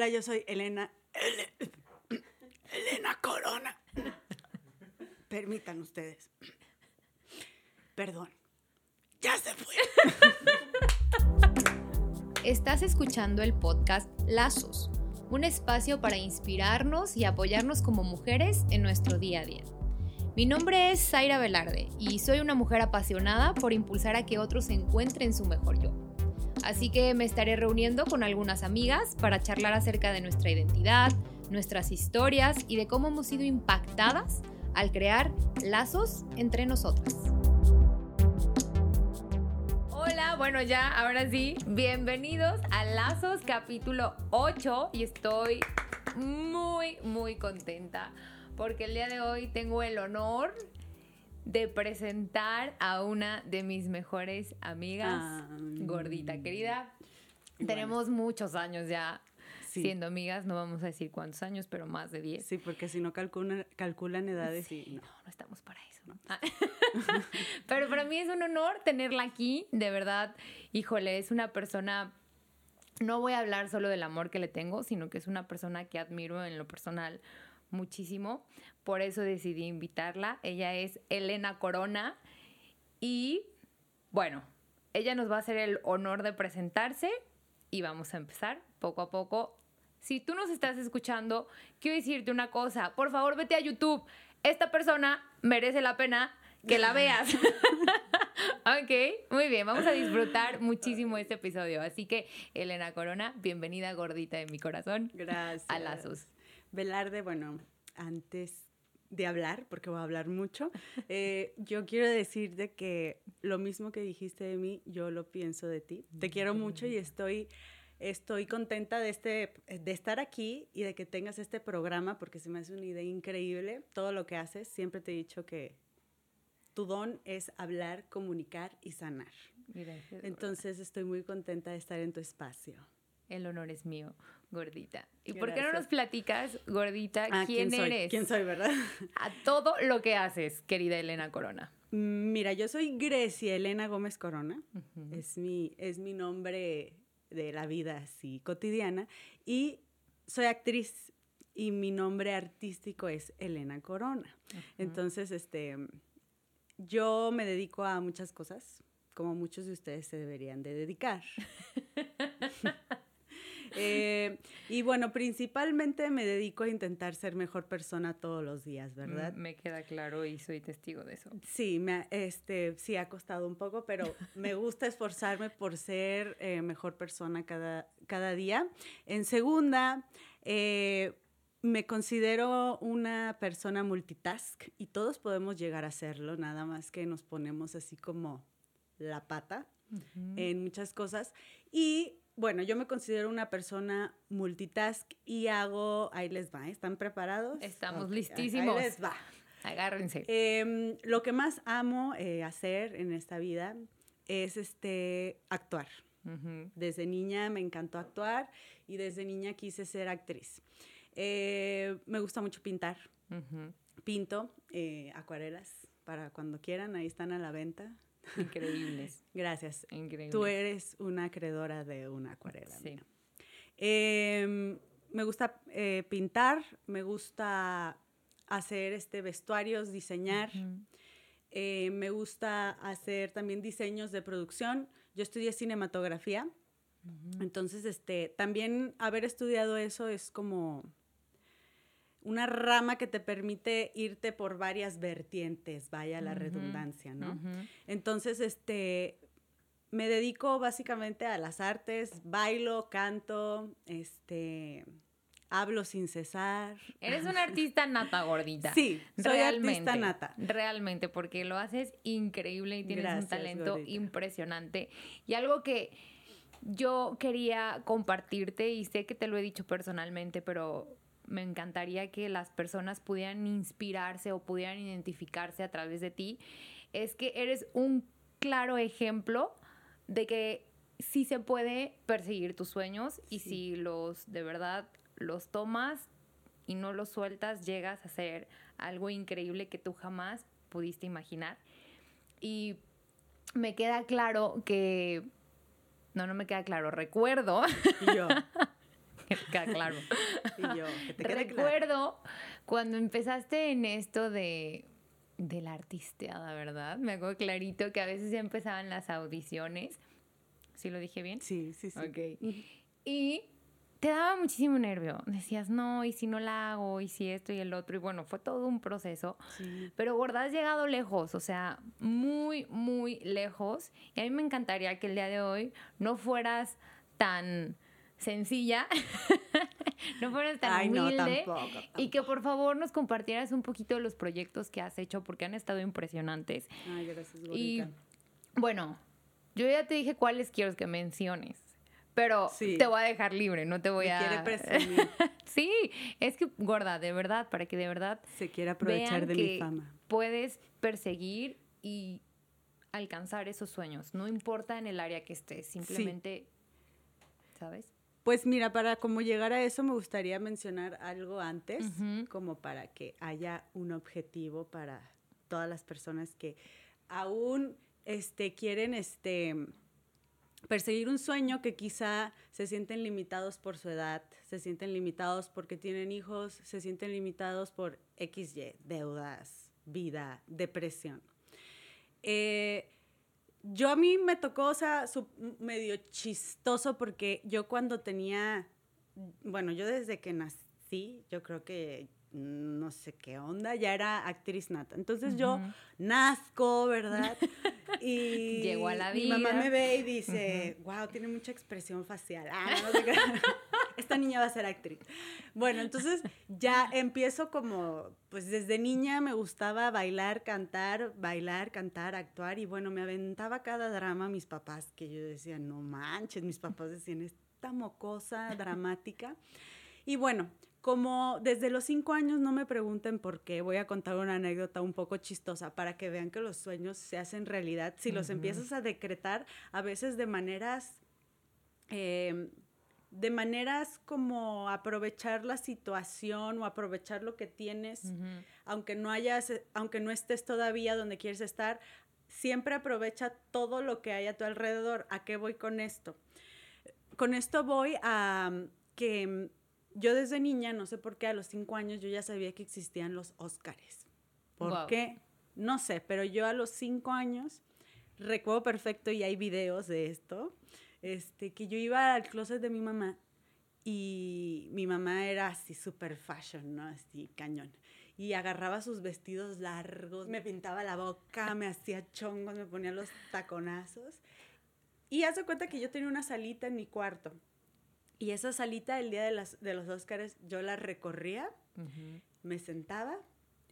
Hola, yo soy Elena. Elena Corona. Permitan ustedes. Perdón. Ya se fue. Estás escuchando el podcast Lazos, un espacio para inspirarnos y apoyarnos como mujeres en nuestro día a día. Mi nombre es Zaira Velarde y soy una mujer apasionada por impulsar a que otros encuentren su mejor yo. Así que me estaré reuniendo con algunas amigas para charlar acerca de nuestra identidad, nuestras historias y de cómo hemos sido impactadas al crear lazos entre nosotras. Hola, bueno ya, ahora sí, bienvenidos a Lazos capítulo 8 y estoy muy, muy contenta porque el día de hoy tengo el honor de presentar a una de mis mejores amigas, Ah, gordita querida. Bueno. Tenemos muchos años ya Sí. siendo amigas, no vamos a decir cuántos años, pero más de 10. Sí, porque si no calculan, calculan edades y no. No, no estamos para eso. Ah. pero para mí es un honor tenerla aquí, de verdad. Híjole, es una persona no voy a hablar solo del amor que le tengo, sino que es una persona que admiro en lo personal muchísimo. Por eso decidí invitarla. Ella es Elena Corona y bueno, ella nos va a hacer el honor de presentarse y vamos a empezar poco a poco. Si tú nos estás escuchando, quiero decirte una cosa. Por favor, vete a YouTube. Esta persona merece la pena que la veas. ok, muy bien, vamos a disfrutar muchísimo este episodio. Así que, Elena Corona, bienvenida gordita de mi corazón. Gracias. A lazos. Velarde, bueno, antes de hablar, porque voy a hablar mucho, eh, yo quiero decirte que lo mismo que dijiste de mí, yo lo pienso de ti. Te quiero mucho y estoy, estoy contenta de, este, de estar aquí y de que tengas este programa, porque se me hace una idea increíble todo lo que haces. Siempre te he dicho que tu don es hablar, comunicar y sanar. Gracias. Entonces estoy muy contenta de estar en tu espacio. El honor es mío, gordita. ¿Y por qué no nos platicas, gordita, Ah, quién, eres? ¿Quién soy, verdad? A todo lo que haces, querida Elena Corona. Mm, Mira, yo soy Grecia Elena Gómez Corona. es, mi, es mi nombre de la vida así cotidiana. Y soy actriz y mi nombre artístico es Elena Corona. Entonces, este, yo me dedico a muchas cosas, como muchos de ustedes se deberían de dedicar. Eh, y bueno, principalmente me dedico a intentar ser mejor persona todos los días, ¿verdad? Mm, Me queda claro y soy testigo de eso. Sí, me, este, sí ha costado un poco, pero me gusta esforzarme por ser eh, mejor persona cada, cada día. En segunda, eh, me considero una persona multitask y todos podemos llegar a hacerlo, nada más que nos ponemos así como la pata en muchas cosas. Y bueno, yo me considero una persona multitask y hago, ahí les va, ¿están preparados? Estamos listísimos. Ahí les va. Agárrense. Em, lo que más amo eh, hacer en esta vida es este, actuar. Desde niña me encantó actuar y desde niña quise ser actriz. Eh, me gusta mucho pintar. Pinto eh, acuarelas para cuando quieran, ahí están a la venta. Increíbles. Gracias. Increíbles. Tú eres una acreedora de una acuarela. Sí. mía. Em, me gusta eh, pintar, me gusta hacer este, vestuarios, diseñar. Eh, me gusta hacer también diseños de producción. Yo estudié cinematografía. Entonces, este, también haber estudiado eso es como una rama que te permite irte por varias vertientes, vaya la redundancia, ¿no? Entonces, este, me dedico básicamente a las artes, bailo, canto, este, hablo sin cesar. Eres una artista nata gordita. Sí, soy realmente, artista nata. Realmente, porque lo haces increíble y tienes un talento gordita. impresionante. Y algo que yo quería compartirte, y sé que te lo he dicho personalmente, pero me encantaría que las personas pudieran inspirarse o pudieran identificarse a través de ti, es que eres un claro ejemplo de que sí se puede perseguir tus sueños y Sí. si los de verdad los tomas y no los sueltas, llegas a hacer algo increíble que tú jamás pudiste imaginar. Y me queda claro que, no, no me queda claro, recuerdo Y yo, claro. Y yo, que te quede claro. Recuerdo cuando empezaste en esto de, de la artisteada, ¿verdad? Me acuerdo clarito que a veces ya empezaban las audiciones. ¿Sí lo dije bien? Sí, sí, sí. Ok. Y te daba muchísimo nervio. Decías, no, y si no la hago, y si esto y el otro. Y bueno, fue todo un proceso. Sí. Pero gorda, has llegado lejos, o sea, muy, muy lejos. Y a mí me encantaría que el día de hoy no fueras tan sencilla, no fueras tan Ay, no, humilde. tampoco, Y que por favor nos compartieras un poquito de los proyectos que has hecho porque han estado impresionantes. Ay, gracias, Y gordita. bueno, yo ya te dije cuáles quiero que menciones. Pero Sí. te voy a dejar libre, no te voy Me a... quiere presumir. sí, es que gorda, de verdad, para que de verdad Se quiere aprovechar vean de que mi fama. puedes perseguir y alcanzar esos sueños. No importa en el área que estés, simplemente, ¿sabes? Pues mira, para como llegar a eso me gustaría mencionar algo antes, como para que haya un objetivo para todas las personas que aún este, quieren este, perseguir un sueño que quizá se sienten limitados por su edad, se sienten limitados porque tienen hijos, se sienten limitados por XY, deudas, vida, depresión. Eh, yo a mí me tocó, o sea, su- medio chistoso porque yo cuando tenía, bueno, yo desde que nací, yo creo que mm, no sé qué onda, ya era actriz nata. Entonces yo nazco, ¿verdad? Y Llegó a la mi mamá vida. me ve y dice, wow, tiene mucha expresión facial. Ah, no. Esta niña va a ser actriz. Bueno, entonces ya empiezo como, pues desde niña me gustaba bailar, cantar, bailar, cantar, actuar y bueno, me aventaba cada drama a mis papás que yo decía, no manches, mis papás decían, esta mocosa dramática. Y bueno, como desde los cinco años no me pregunten por qué, voy a contar una anécdota un poco chistosa para que vean que los sueños se hacen realidad. Si los empiezas a decretar a veces de maneras, eh, de maneras como aprovechar la situación o aprovechar lo que tienes, aunque no hayas, aunque no estés todavía donde quieres estar, siempre aprovecha todo lo que hay a tu alrededor. ¿A qué voy con esto? Con esto voy a mm, que mm, yo desde niña, no sé por qué, a los cinco años yo ya sabía que existían los Óscares. ¿Por qué? No sé, pero yo a los cinco años recuerdo perfecto y hay videos de esto, este, que yo iba al closet de mi mamá y mi mamá era así super fashion, ¿no? Así cañón. Y agarraba sus vestidos largos, me pintaba la boca, me hacía chongos, me ponía los taconazos. Y hace cuenta que yo tenía una salita en mi cuarto. Y esa salita, el día de, las, de los Óscares, yo la recorría, me sentaba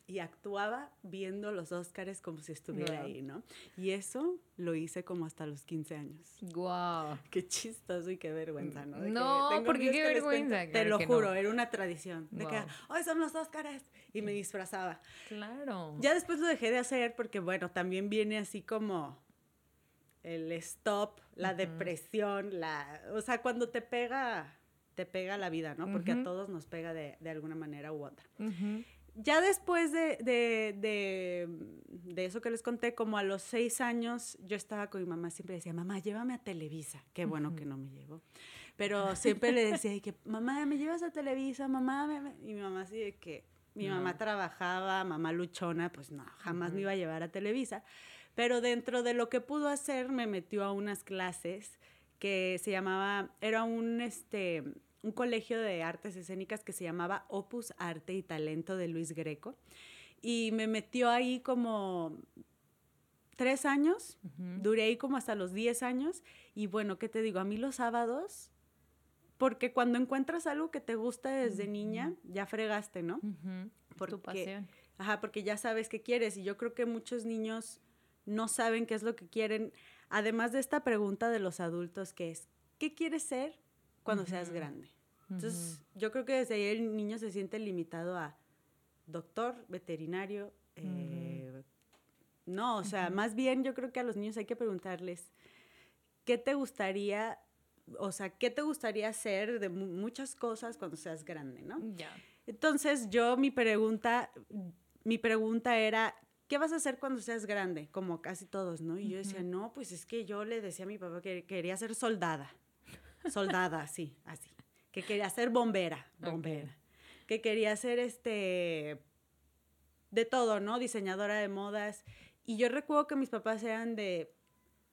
y actuaba viendo los Óscares como si estuviera Guau. ahí, ¿no? Y eso lo hice como hasta los 15 años. Guau. Qué chistoso y qué vergüenza, ¿no? De que No, porque qué que cuento- vergüenza, Te claro lo que juro, no. era una tradición. De que, Wow. hoy son los Óscares. Y me disfrazaba. Claro. Ya después lo dejé de hacer porque, bueno, también viene así como el stop, la Ujú. depresión, la... O sea, cuando te pega, te pega la vida, ¿no? Porque Ujú. a todos nos pega de, de alguna manera u otra. Ujú. Ya después de, de, de, de eso que les conté, como a los seis años, yo estaba con mi mamá, siempre decía, mamá, llévame a Televisa. Qué bueno que no me llevó. Pero siempre le decía de que, mamá, ¿me llevas a Televisa? Mamá, me- me-". y mi mamá así de que, mi No. mamá trabajaba, mamá luchona, pues no, jamás me iba a llevar a Televisa. Pero dentro de lo que pudo hacer, me metió a unas clases que se llamaba, era un, este, un colegio de artes escénicas que se llamaba Opus Arte y Talento de Luis Greco. Y me metió ahí como tres años, duré ahí como hasta los 10 años. Y bueno, ¿qué te digo? A mí los sábados, porque cuando encuentras algo que te gusta desde niña, ya fregaste, ¿no? Porque, Tu pasión. Ajá, porque ya sabes qué quieres. Y yo creo que muchos niños no saben qué es lo que quieren. Además de esta pregunta de los adultos, que es, ¿qué quieres ser cuando seas Ujú. grande? Entonces, yo creo que desde ahí el niño se siente limitado a doctor, veterinario. eh, No, o sea, más bien yo creo que a los niños hay que preguntarles, ¿qué te gustaría, o sea, qué te gustaría hacer de mu- muchas cosas cuando seas grande, ¿no? Ya. Entonces yo mi pregunta, mi pregunta era, ¿qué vas a hacer cuando seas grande? Como casi todos, ¿no? Y yo decía, no, pues es que yo le decía a mi papá que quería ser soldada. Soldada, así, así. que quería ser bombera, bombera, que quería ser este, de todo, ¿no? Diseñadora de modas. Y yo recuerdo que mis papás eran de,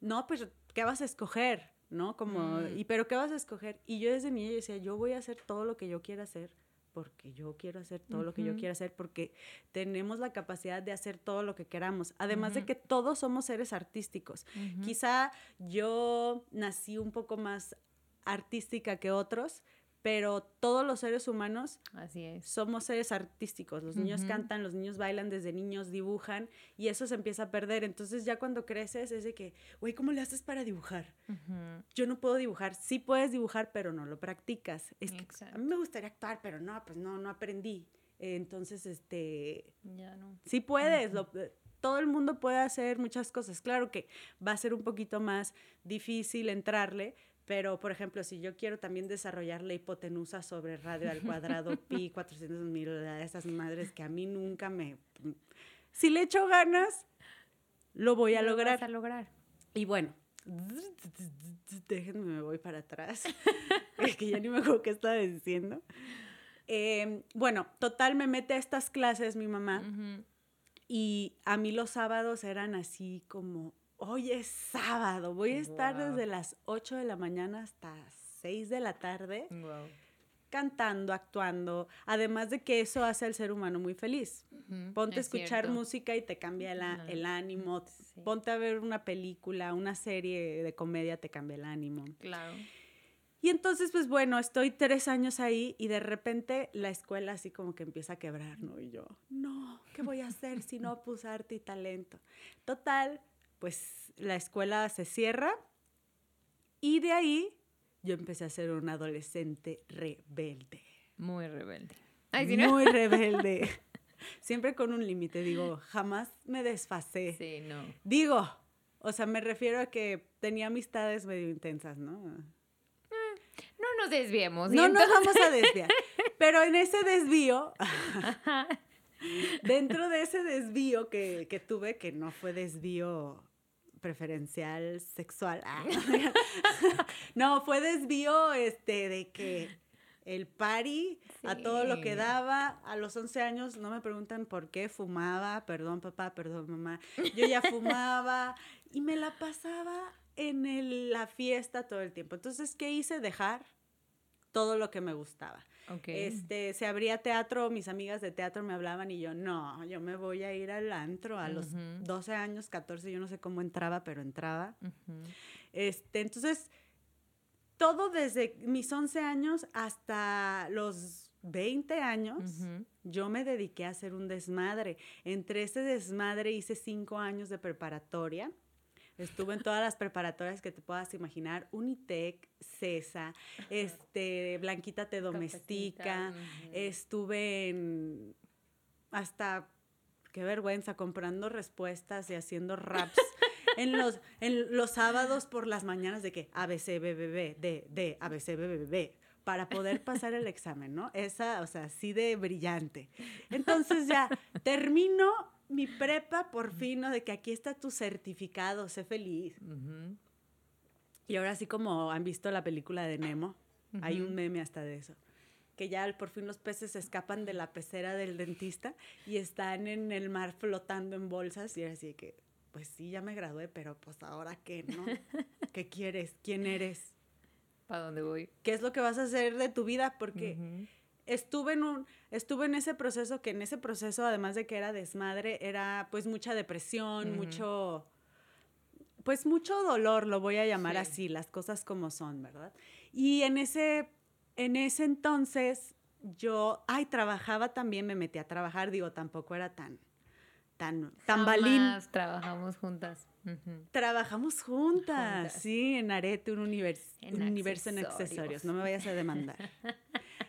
no, pues, ¿qué vas a escoger? ¿No? Como, Mm. ¿y pero qué vas a escoger? Y yo desde niña yo decía, yo voy a hacer todo lo que yo quiera hacer porque yo quiero hacer todo lo que yo Ujú. quiero hacer, porque tenemos la capacidad de hacer todo lo que queramos. Además de que todos somos seres artísticos. Quizá yo nací un poco más artística que otros, pero todos los seres humanos Así es. somos seres artísticos. Los niños cantan, los niños bailan desde niños, dibujan y eso se empieza a perder. Entonces ya cuando creces es de que, güey, ¿cómo le haces para dibujar? Yo no puedo dibujar. Sí puedes dibujar, pero no lo practicas. Es que a mí me gustaría actuar, pero no, pues no, no aprendí. Entonces, este, Ya no. Sí puedes, lo- eh, todo el mundo puede hacer muchas cosas. Claro que va a ser un poquito más difícil entrarle, pero por ejemplo, si yo quiero también desarrollar la hipotenusa sobre radio al cuadrado pi 400 mil, esas madres que a mí nunca me... Si le echo ganas, lo voy a Lo lograr. vas a lograr. Y bueno, déjenme, me voy para atrás. Es que ya ni me acuerdo qué estaba diciendo. Eh, bueno, total, me mete a estas clases mi mamá. Ujú. Y a mí los sábados eran así como, hoy es sábado, voy a estar desde las 8 de la mañana hasta 6 de la tarde Guau. cantando, actuando, además de que eso hace al ser humano muy feliz. Ponte a Es escuchar cierto. música y te cambia el, ánimo, Sí. ponte a ver una película, una serie de comedia, te cambia el ánimo. Claro. Y entonces, pues bueno, estoy tres años ahí y de repente la escuela así como que empieza a quebrar, ¿no? Y yo, no, ¿qué voy a hacer si no puse arte y talento? Total, pues la escuela se cierra y de ahí yo empecé a ser una adolescente rebelde. Muy rebelde. Ay, sí, ¿no? Muy rebelde. Siempre con un límite, digo, jamás me desfasé. Sí, no. Digo, o sea, me refiero a que tenía amistades medio intensas, ¿no? No nos desviemos. No nos vamos a desviar. Pero en ese desvío, dentro de ese desvío que, que tuve, que no fue desvío preferencial sexual, ah, no, fue desvío este, de que el party a todo lo que daba, a los 11 años, no me preguntan por qué, fumaba, perdón papá, perdón mamá, yo ya fumaba y me la pasaba en el- la fiesta todo el tiempo. Entonces, ¿qué hice? Dejar todo lo que me gustaba. Ok. Este, se abría teatro, mis amigas de teatro me hablaban y yo, no, yo me voy a ir al antro a los Ujú. 12 años, 14, yo no sé cómo entraba, pero entraba. Ujú. Este, entonces, todo desde mis 11 años hasta los 20 años, Ujú. yo me dediqué a hacer un desmadre. Entre ese desmadre hice cinco años de preparatoria. Estuve en todas las preparatorias que te puedas imaginar, Unitec, CESA, este, Blanquita te domestica, estuve en hasta qué vergüenza comprando respuestas y haciendo raps en los en los sábados por las mañanas de que ABC BBB D D ABC BBB para poder pasar el examen, ¿no? Esa, o sea, así de brillante. Entonces ya termino mi prepa por fin, ¿no? De que aquí está tu certificado, sé feliz. Y ahora sí como han visto la película de Nemo, hay un meme hasta de eso. Que ya por fin los peces se escapan de la pecera del dentista y están en el mar flotando en bolsas y era así de que, pues sí, ya me gradué, pero pues ahora qué, ¿no? ¿Qué quieres? ¿Quién eres? ¿Para dónde voy? ¿Qué es lo que vas a hacer de tu vida? Porque. Estuve en un estuve en ese proceso que en ese proceso además de que era desmadre era pues mucha depresión mucho pues mucho dolor lo voy a llamar Sí. así las cosas como son verdad y en ese en ese entonces yo ay trabajaba también me metí a trabajar digo tampoco era tan tan tan balín trabajamos juntas. Trabajamos juntas, Juntas. sí, en Arete, un, univers- En un universo en accesorios. No me vayas a demandar.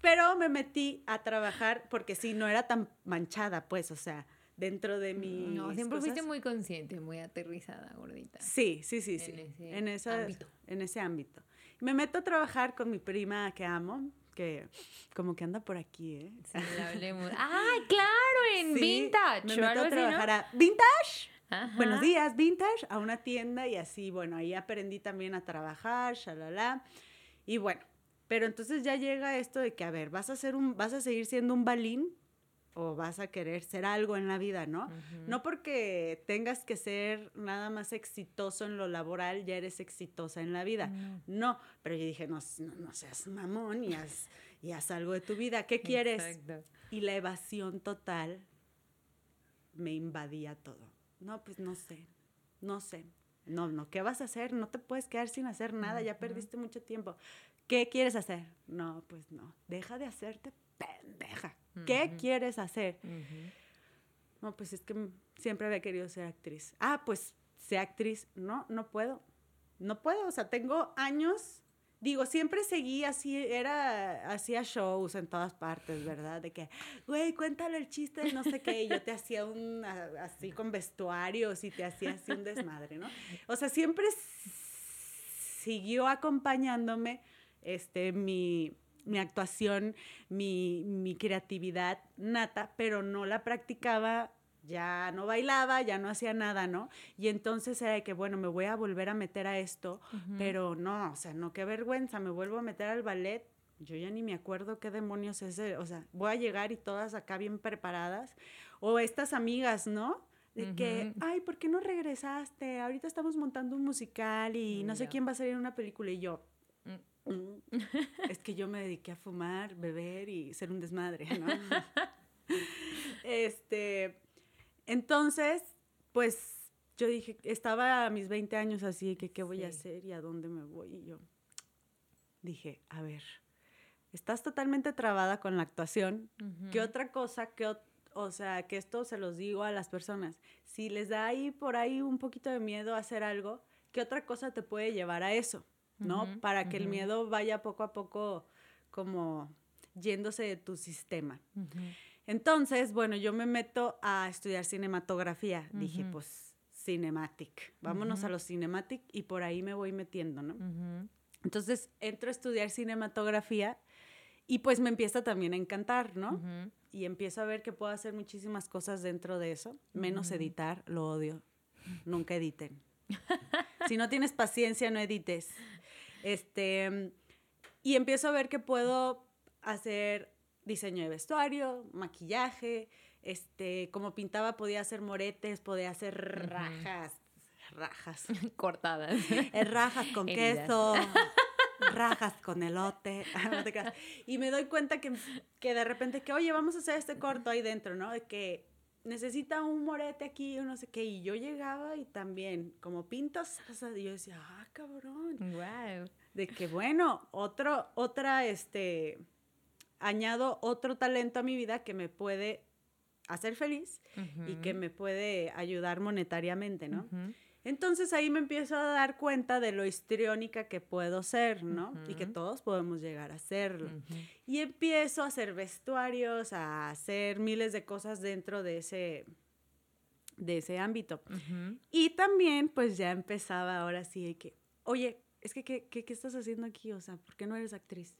Pero me metí a trabajar porque sí, no era tan manchada, pues, o sea, dentro de mi. No, siempre fuiste muy consciente, muy aterrizada, gordita. Sí, sí, sí, sí. en ese En, esa- ámbito. en ese ámbito. Me meto a trabajar con mi prima que amo, que como que anda por aquí, ¿eh? Sí, la hablemos. ¡Ay, claro! En Sí, Vintage. Me meto a trabajar a Vintage. Ajá. Buenos días, Vintage, a una tienda y así, bueno, ahí aprendí también a trabajar, shalala. Y bueno, Pero entonces ya llega esto de que, a ver, vas a, ser un, vas a seguir siendo un balín o vas a querer ser algo en la vida, ¿no? No porque tengas que ser nada más exitoso en lo laboral, ya eres exitosa en la vida. No, pero yo dije, no, no, seas mamón y haz, y haz, algo de tu vida. ¿Qué quieres? Y la evasión total me invadía todo. No, pues no sé, no sé. No, no, ¿qué vas a hacer? No te puedes quedar sin hacer nada, ya perdiste mucho tiempo. ¿Qué quieres hacer? No, pues no, deja de hacerte pendeja. ¿Qué quieres hacer? No, pues es que siempre había querido ser actriz. Ah, pues sé actriz. No, no puedo. No puedo. O sea, tengo años. Digo, siempre seguí así, era, hacía shows en todas partes, ¿verdad? De que, güey, cuéntale el chiste de no sé qué, y yo te hacía un, así con vestuarios y te hacía así un desmadre, ¿no? O sea, siempre siguió acompañándome, este, mi, mi actuación, mi, creatividad nata, pero no la practicaba ya no bailaba, ya no hacía nada, ¿no? Y entonces era de que, bueno, me voy a volver a meter a esto, pero no, o sea, no, qué vergüenza, me vuelvo a meter al ballet, yo ya ni me acuerdo qué demonios es, o sea, voy a llegar y todas acá bien preparadas, o estas amigas, ¿no? De que, ay, ¿por qué no regresaste? Ahorita estamos montando un musical y no sé quién va a salir en una película y yo. Es que yo me dediqué a fumar, beber y ser un desmadre, ¿no? este, entonces, pues yo dije, estaba a mis 20 años así, que qué voy a hacer y a dónde me voy. Y yo dije, a ver, estás totalmente trabada con la actuación. ¿Qué otra cosa? ¿Qué o sea, que esto se los digo a las personas. Si les da ahí por ahí un poquito de miedo a hacer algo, ¿qué otra cosa te puede llevar a eso? ¿No? Para que el miedo vaya poco a poco como yéndose de tu sistema. Entonces, bueno, yo me meto a estudiar cinematografía. Dije, pues, cinematic. Vámonos a lo cinematic y por ahí me voy metiendo, ¿no? Entonces, entro a estudiar cinematografía y pues me empieza también a encantar, ¿no? Y empiezo a ver que puedo hacer muchísimas cosas dentro de eso, menos editar, lo odio. Nunca editen. si no tienes paciencia, no edites. Este, y empiezo a ver que puedo hacer diseño de vestuario, maquillaje, este, como pintaba podía hacer moretes, podía hacer rajas, rajas. Cortadas. Eh, rajas con queso, rajas con elote. y me doy cuenta que, que de repente que, oye, vamos a hacer este corto ahí dentro, ¿no? De que necesita un morete aquí o no sé qué. Y yo llegaba y también, como pintas, y yo decía, ah, cabrón. Wow. De que, bueno, otro, otra, este, añado otro talento a mi vida que me puede hacer feliz y que me puede ayudar monetariamente, ¿no? Entonces ahí me empiezo a dar cuenta de lo histriónica que puedo ser, ¿no? Y que todos podemos llegar a serlo. Y empiezo a hacer vestuarios, a hacer miles de cosas dentro de ese, de ese ámbito. Y también, pues ya empezaba ahora sí de que, oye, es que, ¿qué, qué, estás haciendo aquí? O sea, ¿por qué no eres actriz?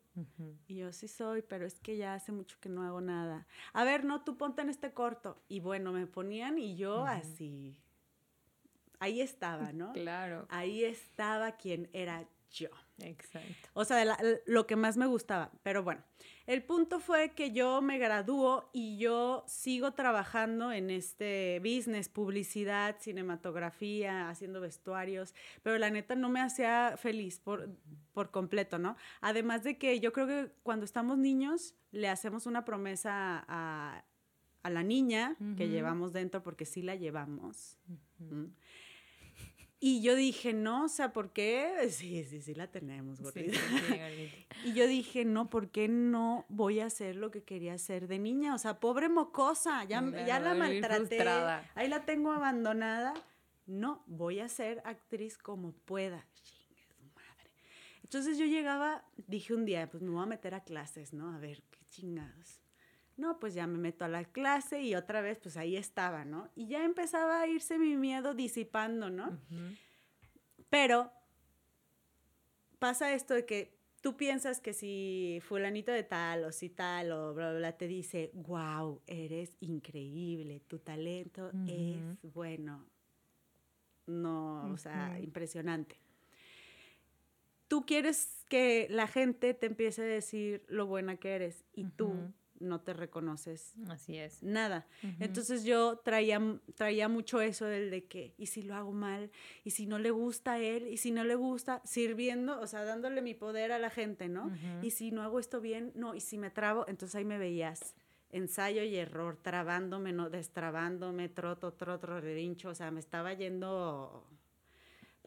Y yo sí soy, pero es que ya hace mucho que no hago nada. A ver, no, tú ponte en este corto. Y bueno, me ponían y yo así ahí estaba, ¿no? Claro. Ahí estaba quien era yo. Exacto. O sea, lo que más me gustaba. Pero bueno, el punto fue que yo me graduó y yo sigo trabajando en este business, publicidad, cinematografía, haciendo vestuarios, pero la neta no me hacía feliz por, por completo, ¿no? Además de que yo creo que cuando estamos niños le hacemos una promesa a, la niña que llevamos dentro, porque sí la llevamos. Y yo dije, no, o sea, ¿por qué? Sí, sí, sí la tenemos, gordita. y yo dije, no, ¿por qué no voy a hacer lo que quería hacer de niña? O sea, pobre mocosa, ya, ya la maltraté, ahí la tengo abandonada. No, voy a ser actriz como pueda. madre. Entonces yo llegaba, dije un día, pues me voy a meter a clases, ¿no? A ver, qué chingados. No, pues ya me meto a la clase y otra vez, pues ahí estaba, ¿no? Y ya empezaba a irse mi miedo disipando, ¿no? Pero pasa esto de que tú piensas que si fulanito de tal o si tal o bla, bla, bla te dice, wow, eres increíble, tu talento es bueno. No, o sea, impresionante. tú quieres que la gente te empiece a decir lo buena que eres y tú no te reconoces. Así es. Nada. Entonces yo traía, traía mucho eso del de que, ¿y si lo hago mal? ¿Y si no le gusta a él? ¿Y si no le gusta? Sirviendo, o sea, dándole mi poder a la gente, ¿no? ¿Y si no hago esto bien? No, ¿y si me trabo? Entonces ahí me veías. Ensayo y error, trabándome, no, destrabándome, troto, troto, relincho, o sea, me estaba yendo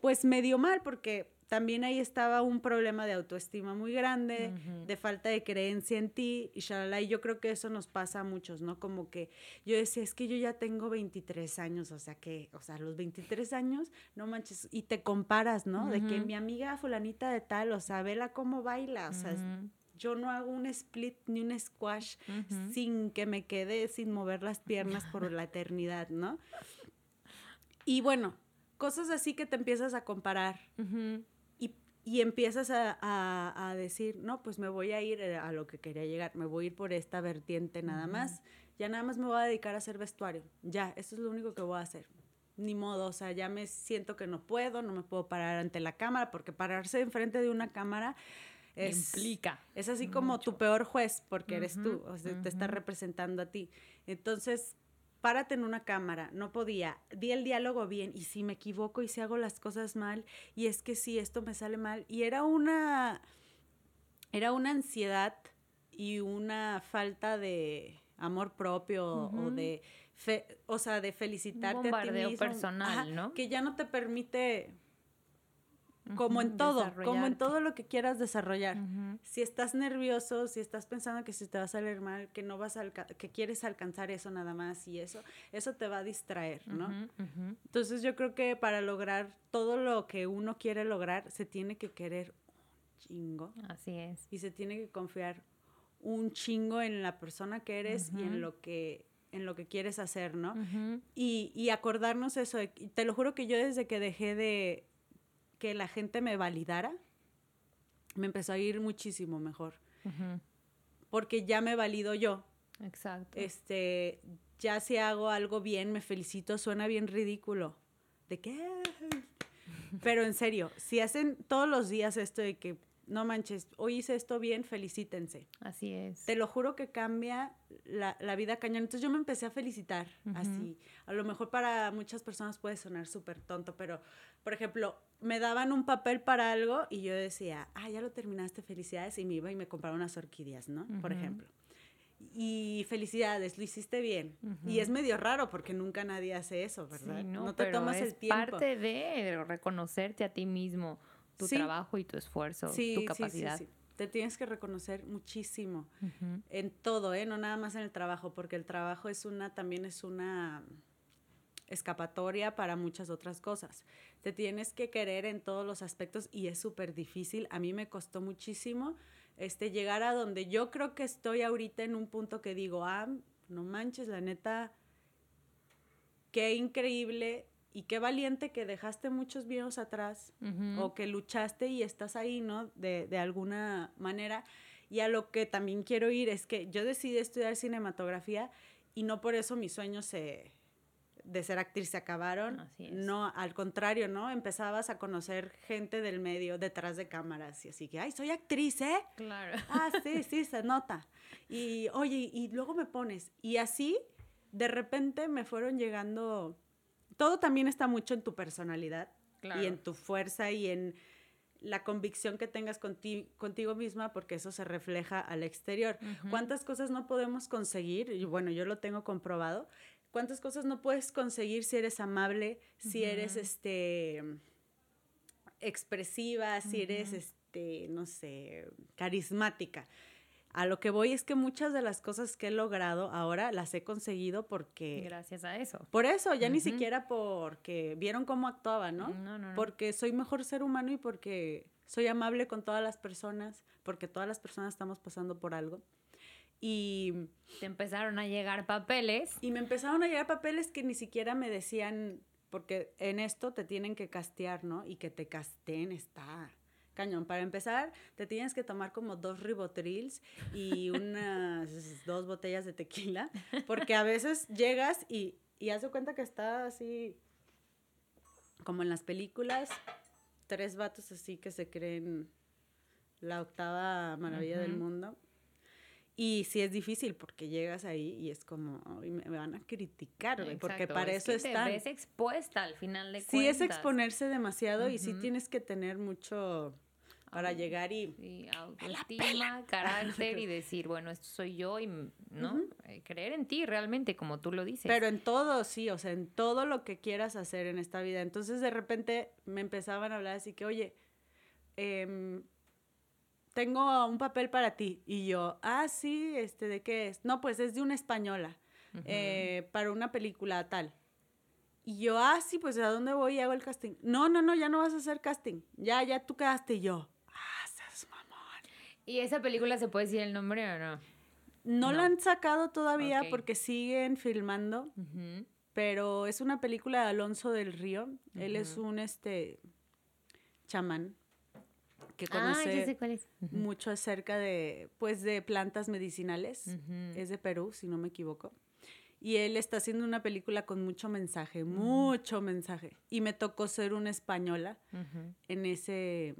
pues medio mal porque también ahí estaba un problema de autoestima muy grande, de falta de creencia en ti y shalala, y yo creo que eso nos pasa a muchos, ¿no? Como que yo decía, es que yo ya tengo 23 años, o sea que, o sea, los 23 años, no manches, y te comparas, ¿no? De que mi amiga fulanita de tal, o sea, vela cómo baila, o sea, yo no hago un split ni un squash sin que me quede sin mover las piernas por la eternidad, ¿no? Y bueno, cosas así que te empiezas a comparar y empiezas a, decir, no, pues me voy a ir eh, a lo que quería llegar, me voy a ir por esta vertiente nada más, ya nada más me voy a dedicar a hacer vestuario, ya, eso es lo único que voy a hacer. Ni modo, o sea, ya me siento que no puedo, no me puedo parar ante la cámara, porque pararse enfrente de una cámara es, implica. Es así como tu peor juez, porque eres tú, o sea, te está representando a ti. Entonces, párate en una cámara, no podía, di el diálogo bien y si me equivoco y si hago las cosas mal y es que si esto me sale mal y era una era una ansiedad y una falta de amor propio o de o sea, de felicitarte a ti mismo, personal, ¿no? Que ya no te permite como en todo, como en todo lo que quieras desarrollar. Si estás nervioso, si estás pensando que si te va a salir mal, que no vas a que quieres alcanzar eso nada más y eso, eso te va a distraer, ¿no? Entonces yo creo que para lograr todo lo que uno quiere lograr, se tiene que querer un chingo. Así es. Y se tiene que confiar un chingo en la persona que eres y en lo que en lo que quieres hacer, ¿no? y, y acordarnos eso, te lo juro que yo desde que dejé de, que la gente me validara, me empezó a ir muchísimo mejor. Porque ya me valido yo. Exacto. Este, ya si hago algo bien, me felicito, suena bien ridículo. ¿De qué? Pero en serio, si hacen todos los días esto de que no manches, hoy hice esto bien, felicítense. Así es. Te lo juro que cambia la, vida cañón. Entonces yo me empecé a felicitar así. A lo mejor para muchas personas puede sonar súper tonto, pero, por ejemplo, me daban un papel para algo y yo decía, ah, ya lo terminaste, felicidades, y me iba y me compraba unas orquídeas, ¿no? Por ejemplo. Y felicidades, lo hiciste bien. Y es medio raro porque nunca nadie hace eso, ¿verdad? no, te tomas el tiempo. parte de reconocerte a ti mismo tu trabajo y tu esfuerzo, tu capacidad. Sí, Te tienes que reconocer muchísimo en todo, ¿eh? No nada más en el trabajo, porque el trabajo es una, también es una escapatoria para muchas otras cosas. Te tienes que querer en todos los aspectos y es súper difícil. A mí me costó muchísimo este, llegar a donde yo creo que estoy ahorita en un punto que digo, ah, no manches, la neta, qué increíble y qué valiente que dejaste muchos videos atrás o que luchaste y estás ahí, ¿no? De, de, alguna manera. Y a lo que también quiero ir es que yo decidí estudiar cinematografía y no por eso mis sueños se, de ser actriz se acabaron. No, al contrario, ¿no? Empezabas a conocer gente del medio detrás de cámaras y así que, ay, soy actriz, ¿eh? Claro. Ah, sí, sí, se nota. Y, oye, y luego me pones. Y así, de repente me fueron llegando todo también está mucho en tu personalidad y en tu fuerza y en la convicción que tengas contigo misma, porque eso se refleja al exterior. ¿Cuántas cosas no podemos conseguir? Y bueno, yo lo tengo comprobado. ¿Cuántas cosas no puedes conseguir si eres amable, si eres este expresiva, si eres este, no sé, carismática? A lo que voy es que muchas de las cosas que he logrado ahora las he conseguido porque... Gracias a eso. Por eso, ya ni siquiera porque vieron cómo actuaba, ¿no? No, no, Porque soy mejor ser humano y porque soy amable con todas las personas, porque todas las personas estamos pasando por algo. Y... Te empezaron a llegar papeles. Y me empezaron a llegar papeles que ni siquiera me decían, porque en esto te tienen que castear, ¿no? Y que te casteen está cañón. Para empezar, te tienes que tomar como dos ribotrils y unas dos botellas de tequila, porque a veces llegas y, y haz de cuenta que está así, como en las películas, tres vatos así que se creen la octava maravilla del mundo. Y sí es difícil porque llegas ahí y es como, me, van a criticar, porque para eso es están. Te ves expuesta al final de cuentas. Sí es exponerse demasiado y sí tienes que tener mucho para llegar y... Sí, autoestima, carácter y decir, bueno, esto soy yo y, ¿no? Eh, creer en ti realmente, como tú lo dices. Pero en todo, sí, o sea, en todo lo que quieras hacer en esta vida. Entonces, de repente, me empezaban a hablar así que, oye, eh, tengo un papel para ti. Y yo, ah, sí, este, ¿de qué es? No, pues es de una española, eh, para una película tal. Y yo, ah, sí, pues ¿a dónde voy y hago el casting? No, no, no, ya no vas a hacer casting. Ya, ya tú quedaste y yo. Ah, seas mamón. ¿Y esa película se puede decir el nombre o no? No, la han sacado todavía porque siguen filmando. Pero es una película de Alonso del Río. Él es un este chamán que ah, conoce mucho acerca de, pues, de plantas medicinales. Es de Perú, si no me equivoco. Y él está haciendo una película con mucho mensaje, mucho mensaje. Y me tocó ser una española en ese...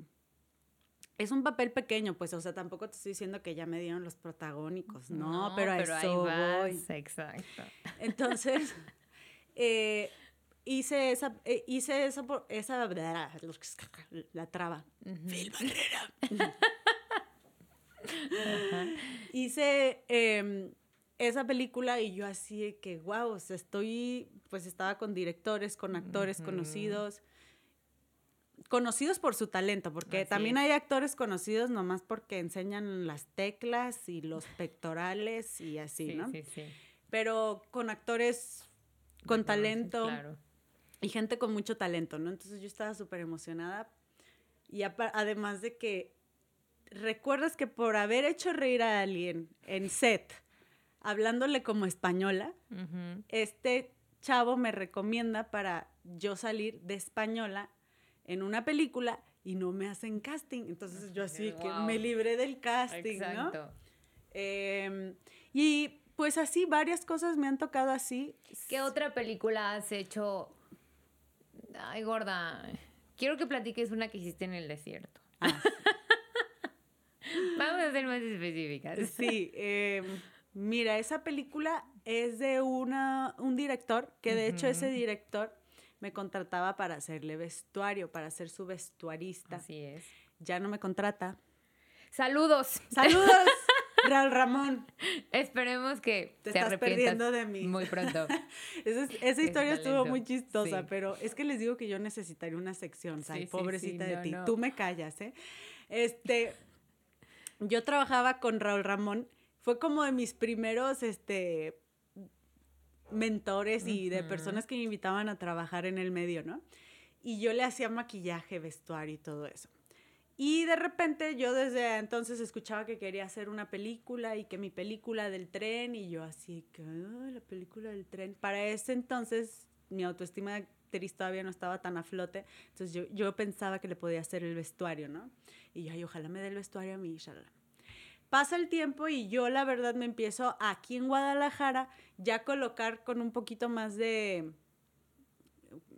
Es un papel pequeño, pues, o sea, tampoco te estoy diciendo que ya me dieron los protagónicos, no, pero, a eso voy. Exacto. Entonces, eh, hice esa, eh, hice esa, esa, la traba. Phil hice em, esa película y yo así que, wow, estoy, pues estaba con directores, con actores conocidos, conocidos por su talento, porque también hay actores conocidos nomás porque enseñan las teclas y los pectorales y así, ¿no? Sí, sí. Pero con actores con talento. Claro y gente con mucho talento, ¿no? Entonces yo estaba súper emocionada. Y además de que, ¿recuerdas que por haber hecho reír a alguien en set, hablándole como española, este chavo me recomienda para yo salir de española en una película y no me hacen casting. Entonces yo así que me libré del casting, Exacto. ¿no? Em, y pues así, varias cosas me han tocado así. ¿Qué otra película has hecho Ay, gorda. Quiero que platiques una que hiciste en el desierto. Ah. Vamos a ser más específicas. Sí. Em, mira, esa película es de una, un director, que de hecho ese director me contrataba para hacerle vestuario, para ser su vestuarista. Así es. Ya no me contrata. Saludos. Saludos. Raúl Ramón. Esperemos que te, estás perdiendo de mí. Muy pronto. esa, historia estuvo muy chistosa, pero es que les digo que yo necesitaría una sección, Ay, pobrecita de ti. Tú me callas, ¿eh? Este, yo trabajaba con Raúl Ramón. Fue como de mis primeros, este, mentores y de personas que me invitaban a trabajar en el medio, ¿no? Y yo le hacía maquillaje, vestuario y todo eso. Y de repente yo desde entonces escuchaba que quería hacer una película y que mi película del tren y yo así que la película del tren. Para ese entonces mi autoestima de actriz todavía no estaba tan a flote, entonces yo, yo pensaba que le podía hacer el vestuario, ¿no? Y yo, ay, ojalá me dé el vestuario a mí, inshallah. Pasa el tiempo y yo la verdad me empiezo aquí en Guadalajara ya colocar con un poquito más de,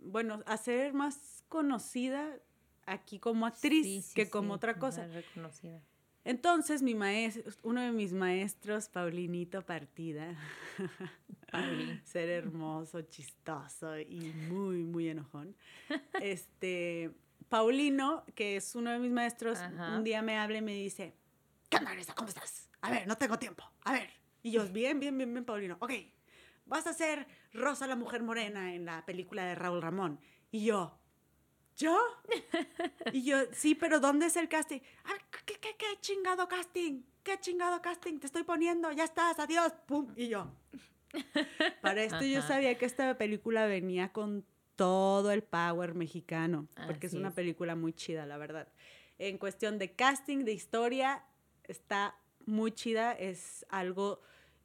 bueno, hacer más conocida aquí como actriz que como otra cosa. Reconocida. Entonces, mi maestro, uno de mis maestros, Paulinito Partida, ser hermoso, chistoso y muy, muy enojón. Este, Paulino, que es uno de mis maestros, un día me habla y me dice, ¿qué onda, ¿Cómo estás? A ver, no tengo tiempo. A ver. Y yo, bien, bien, bien, bien, Paulino. Ok, vas a ser Rosa la Mujer Morena en la película de Raúl Ramón. Y yo, ¿Yo? Y yo, sí, pero ¿dónde es el casting? ¿qué, qué, qué chingado casting? ¿Qué chingado casting? Te estoy poniendo, ya estás, adiós, pum. Y yo. Para esto yo sabía que esta película venía con todo el power mexicano, porque es una película muy chida, la verdad. En cuestión de casting, de historia, está muy chida, es algo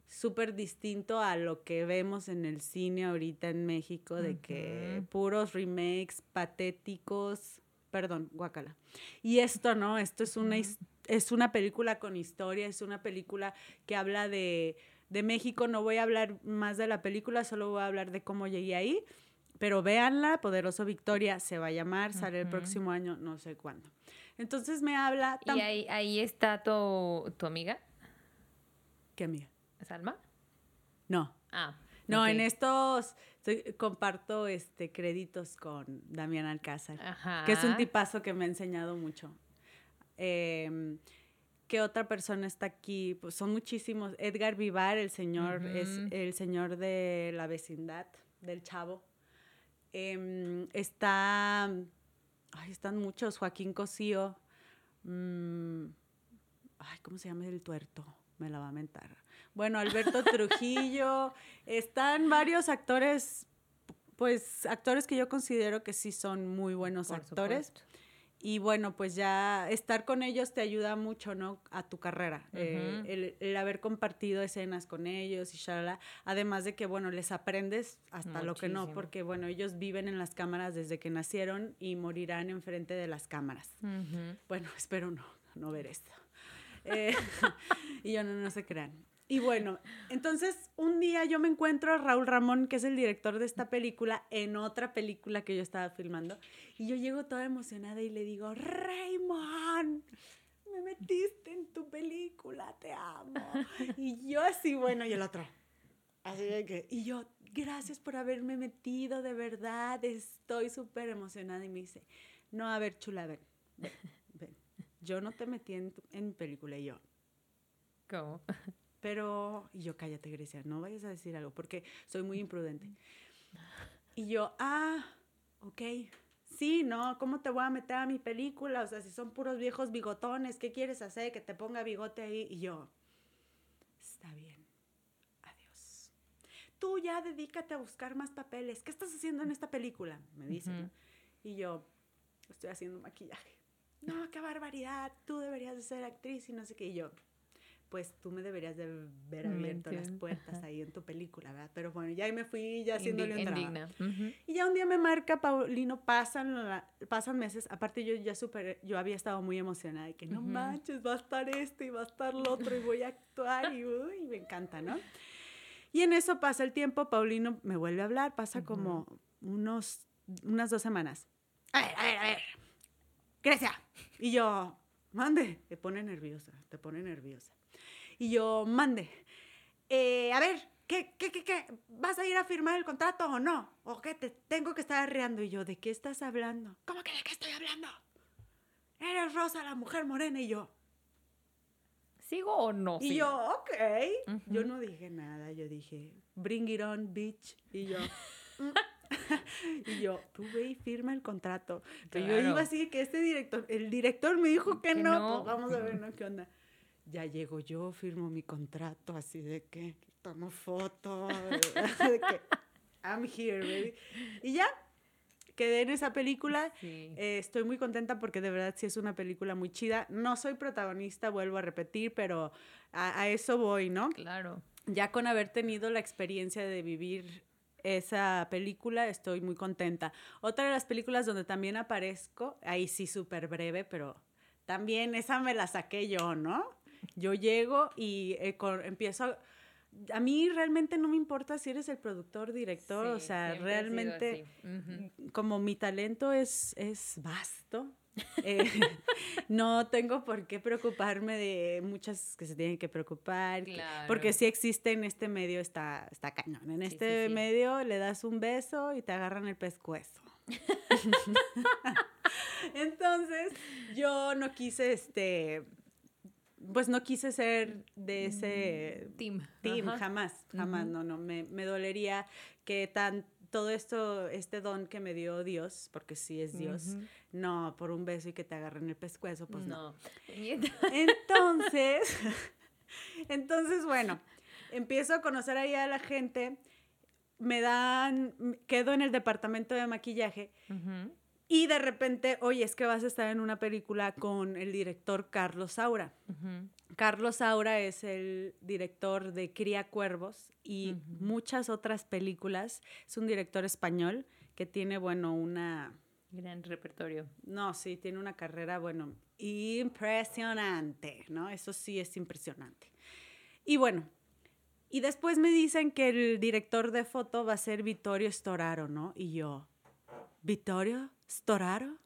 súper distinto a lo que vemos en el cine ahorita en México, de que puros remakes patéticos, perdón, guacala. Y esto no, esto es una, es una película con historia, es una película que habla de, de México, no voy a hablar más de la película, solo voy a hablar de cómo llegué ahí, pero véanla, Poderoso Victoria se va a llamar, sale el próximo año, no sé cuándo. Entonces me habla... ¿Y ahí, ahí está tu, tu amiga? ¿Qué amiga? ¿Salma? No. Ah. No, en estos comparto este créditos con Damián Alcázar, que es un tipazo que me ha enseñado mucho. Eh, ¿Qué otra persona está aquí? Pues son muchísimos. Edgar Vivar, el señor, es el señor de la vecindad, del chavo. Em, está, ay, están muchos. Joaquín Cosío. Mm, ay, ¿cómo se llama el tuerto? Me la va a mentar. Bueno, Alberto Trujillo. Están varios actores, pues actores que yo considero que sí son muy buenos actores y bueno, pues ya estar con ellos te ayuda mucho, ¿no? A tu carrera. Eh, el, haber compartido escenas con ellos y shalala. Además de que, bueno, les aprendes hasta lo que no, porque, bueno, ellos viven en las cámaras desde que nacieron y morirán enfrente de las cámaras. Bueno, espero no, no ver esto. Eh, y yo no, no se crean. Y bueno, entonces un día yo me encuentro a Raúl Ramón, que es el director de esta película, en otra película que yo estaba filmando. Y yo llego toda emocionada y le digo, Raymond, me metiste en tu película, te amo. Y yo así, bueno, y el otro. Así que, y yo, gracias por haberme metido, de verdad, estoy súper emocionada. Y me dice, no, a ver, chula, ven, ven, Yo no te metí en, en película y yo. ¿Cómo? Pero, y yo cállate, Grecia, no vayas a decir algo porque soy muy imprudente. Y yo, ah, ok, sí, no, ¿cómo te voy a meter a mi película? O sea, si son puros viejos bigotones, ¿qué quieres hacer? Que te ponga bigote ahí. Y yo, está bien, adiós. Tú ya dedícate a buscar más papeles. ¿Qué estás haciendo en esta película? Me dice. Y yo, estoy haciendo maquillaje. No, qué barbaridad, tú deberías de ser actriz y no sé qué. Y yo, pues tú me deberías de ver abierto las puertas ahí en tu película, ¿verdad? Pero bueno, ya ahí me fui ya haciéndole un trabajo. Y ya un día me marca Paulino, pasan, pasan meses, aparte yo ya super, yo había estado muy emocionada de que no manches, va a estar este y va a estar lo otro y voy a actuar y uy, me encanta, ¿no? Y en eso pasa el tiempo, Paulino me vuelve a hablar, pasa como unos, unas dos semanas. A ver, a ver, a ver. Grecia. Y yo, mande, te pone nerviosa, te pone nerviosa. Y yo, mande. Eh, a ver, ¿qué, qué, qué, qué? ¿Vas a ir a firmar el contrato o no? ¿O qué? Te tengo que estar arreando. Y yo, ¿de qué estás hablando? ¿Cómo que de qué estoy hablando? Eres Rosa, la mujer morena. Y yo, ¿sigo o no? Y yo, ok. Yo no dije nada. Yo dije, bring it on, bitch. Y yo, mm". y yo, tú ve y firma el contrato. Pero yo iba así que este director, el director me dijo que, no. Pues vamos a ver, ¿no? ¿Qué onda? Ya llego yo, firmo mi contrato, así de que tomo fotos, de que I'm here, baby. Y ya, quedé en esa película. Eh, estoy muy contenta porque de verdad sí es una película muy chida. No soy protagonista, vuelvo a repetir, pero a, eso voy, ¿no? Claro. Ya con haber tenido la experiencia de vivir esa película, estoy muy contenta. Otra de las películas donde también aparezco, ahí sí súper breve, pero también esa me la saqué yo, ¿no? Yo llego y eh, empiezo a, mí realmente no me importa si eres el productor, director, o sea, realmente como mi talento es, es vasto. Eh, no tengo por qué preocuparme de muchas que se tienen que preocupar, porque si existe en este medio está, está cañón. En este medio le das un beso y te agarran el pescuezo. Entonces, yo no quise este pues no quise ser de ese mm, team, team jamás, jamás, no, no, me, me, dolería que tan todo esto, este don que me dio Dios, porque sí es Dios, no, por un beso y que te agarren el pescuezo, pues no. Entonces, entonces, bueno, empiezo a conocer ahí a la gente, me dan, quedo en el departamento de maquillaje y de repente, oye, es que vas a estar en una película con el director Carlos Saura. Carlos Saura es el director de Cría Cuervos y muchas otras películas. Es un director español que tiene, bueno, una... Gran repertorio. No, sí, tiene una carrera, bueno, impresionante, ¿no? Eso sí es impresionante. Y bueno, Y después me dicen que el director de foto va a ser Vittorio Storaro, ¿no? Y yo, ¿Vittorio Storaro?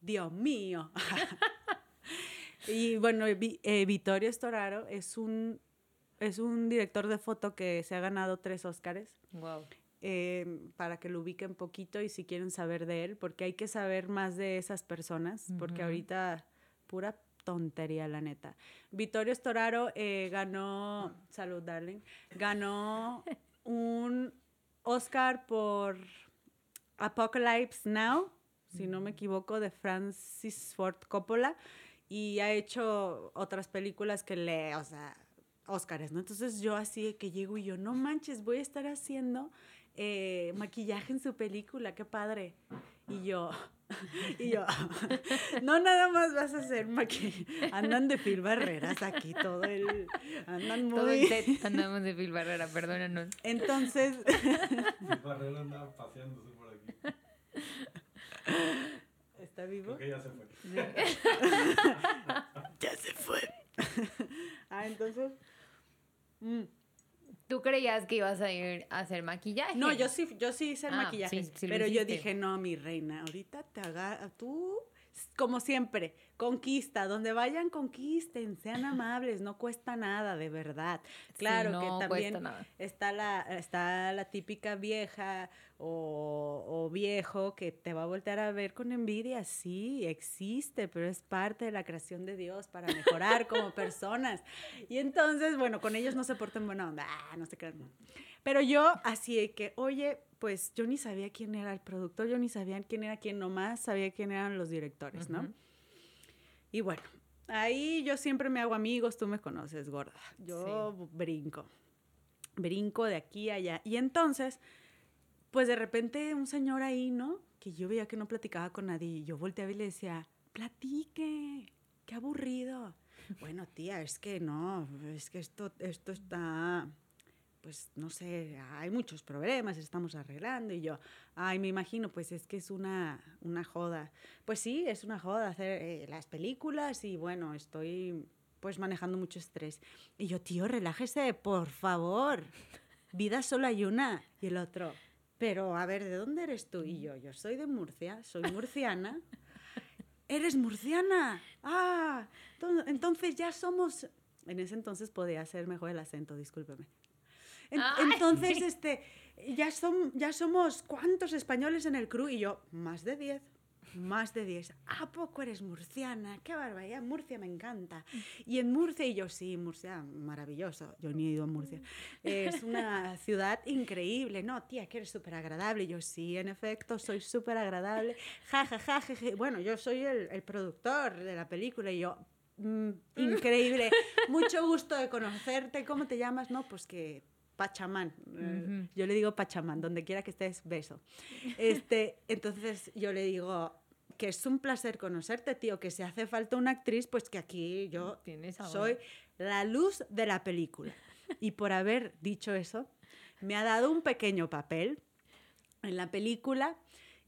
Dios mío. y bueno, eh, Vittorio Storaro es un, es un director de foto que se ha ganado tres Óscares. Wow. Em, para que lo ubiquen poquito y si quieren saber de él, porque hay que saber más de esas personas, porque ahorita pura tontería, la neta. Vittorio Storaro eh, ganó, salud, darling, ganó un Oscar por Apocalypse Now, si no me equivoco, de Francis Ford Coppola, y ha hecho otras películas que le, o sea, Oscars, ¿no? Entonces yo así que llego y yo, no manches, voy a estar haciendo eh, maquillaje en su película, qué padre. Y yo, y yo, no nada más vas a hacer maquillaje, andan de Phil Barreras aquí todo el, andan muy... Todo el set andamos de Phil Barrera, perdónanos. Entonces... Phil Barrera andaba paseándose. ¿Está vivo? Creo ya se fue. ya se fue. ah, entonces... Mm. ¿Tú creías que ibas a ir a hacer maquillaje? No, yo sí, yo sí hice ah, maquillaje. pero yo dije, no, mi reina, ahorita te haga, tú como siempre, conquista, donde vayan conquisten, sean amables, no cuesta nada, de verdad. Claro que también está la está la típica vieja o, viejo que te va a voltear a ver con envidia, sí, existe, pero es parte de la creación de Dios para mejorar como personas. Y entonces, bueno, con ellos no se porten buena onda, ah, no se crean. Pero yo así que, oye, pues yo ni sabía quién era el productor, yo ni sabía quién era quién, nomás sabía quién eran los directores, ¿no? Y bueno, ahí yo siempre me hago amigos, tú me conoces, gorda. Yo brinco, brinco de aquí a allá. Y entonces, pues de repente un señor ahí, ¿no? Que yo veía que no platicaba con nadie. Y yo volteaba y le decía, platique, qué aburrido. Bueno, tía, es que no, es que esto, esto está pues no sé, hay muchos problemas, estamos arreglando y yo, ay, me imagino, pues es que es una, una joda. Pues sí, es una joda hacer eh, las películas y bueno, estoy pues manejando mucho estrés. Y yo, tío, relájese, por favor. Vida solo hay una. Y el otro, pero a ver, ¿de dónde eres tú? Y yo, yo soy de Murcia, soy murciana. ¿Eres murciana? Ah, entonces ya somos... En ese entonces podía hacer mejor el acento, discúlpeme. Entonces, este, ya, son, ya somos cuántos españoles en el crew y yo, más de 10. Más de 10. ¿A poco eres murciana? ¡Qué barbaridad! Murcia me encanta. Y en Murcia, y yo, sí, Murcia, maravilloso. Yo ni he ido a Murcia. Es una ciudad increíble. No, tía, que eres súper agradable. Y yo, sí, en efecto, soy súper agradable. Ja, ja, ja, Bueno, yo soy el, el, productor de la película y yo, mm, increíble. Mucho gusto de conocerte. ¿Cómo te llamas? No, pues que Pachamán. Eh, yo le digo Pachamán, donde quiera que estés, beso. Este, entonces yo le digo que es un placer conocerte, tío, que si hace falta una actriz, pues que aquí yo soy la luz de la película. Y por haber dicho eso, me ha dado un pequeño papel en la película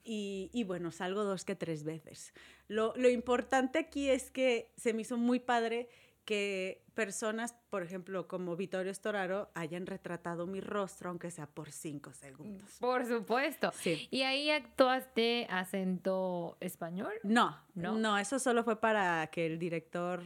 y, y bueno, salgo dos que tres veces. Lo, lo importante aquí es que se me hizo muy padre que personas, por ejemplo, como Vittorio Storaro, hayan retratado mi rostro, aunque sea por cinco segundos. Por supuesto. Sí. ¿Y ahí actuaste acento español? No, no, no, eso solo fue para que el director,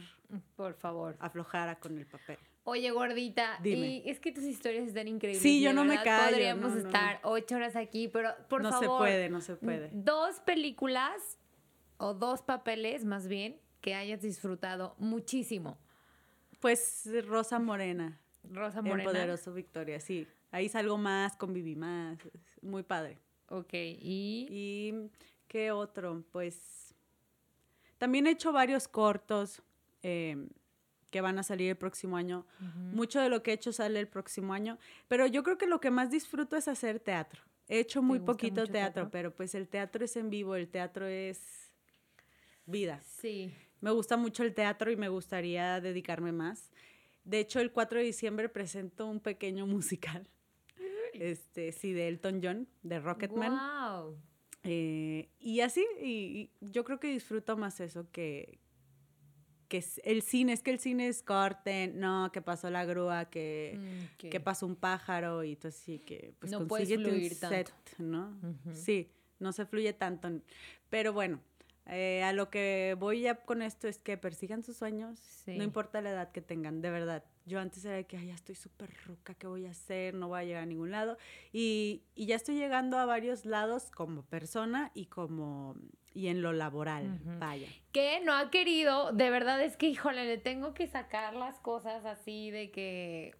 por favor, aflojara con el papel. Oye, gordita, y es que tus historias están increíbles. Sí, yo no me callo. Podríamos estar ocho horas aquí, pero por favor. No se puede, no se puede. Dos películas, o dos papeles más bien, que hayas disfrutado muchísimo. Pues Rosa Morena. Rosa Morena. En Poderoso Victoria, sí. Ahí salgo más, conviví más. Muy padre. Ok, ¿y? ¿Y qué otro? Pues también he hecho varios cortos em, que van a salir el próximo año. Mucho de lo que he hecho sale el próximo año. Pero yo creo que lo que más disfruto es hacer teatro. He hecho muy poquito teatro, pero pues el teatro es en vivo, el teatro es vida. Sí. Me gusta mucho el teatro y me gustaría dedicarme más. De hecho, el 4 de diciembre presento un pequeño musical. Este, sí, de Elton John, de Rocketman. Wow. Eh, y así, y, yo creo que disfruto más eso que, que el cine, es que el cine es corte, no, que pasó la grúa, que, Mm, que pasó un pájaro y tú así que pues No consíguete un tanto. set, ¿no? Sí, no se fluye tanto. Pero bueno, eh, a lo que voy ya con esto es que persigan sus sueños, Sí. no importa la edad que tengan, de verdad. Yo antes era de que, ay, ya estoy súper ruca, ¿qué voy a hacer? No voy a llegar a ningún lado. Y, y ya estoy llegando a varios lados como persona y como, y en lo laboral, vaya. que no ha querido, de verdad es que, híjole, le tengo que sacar las cosas así de que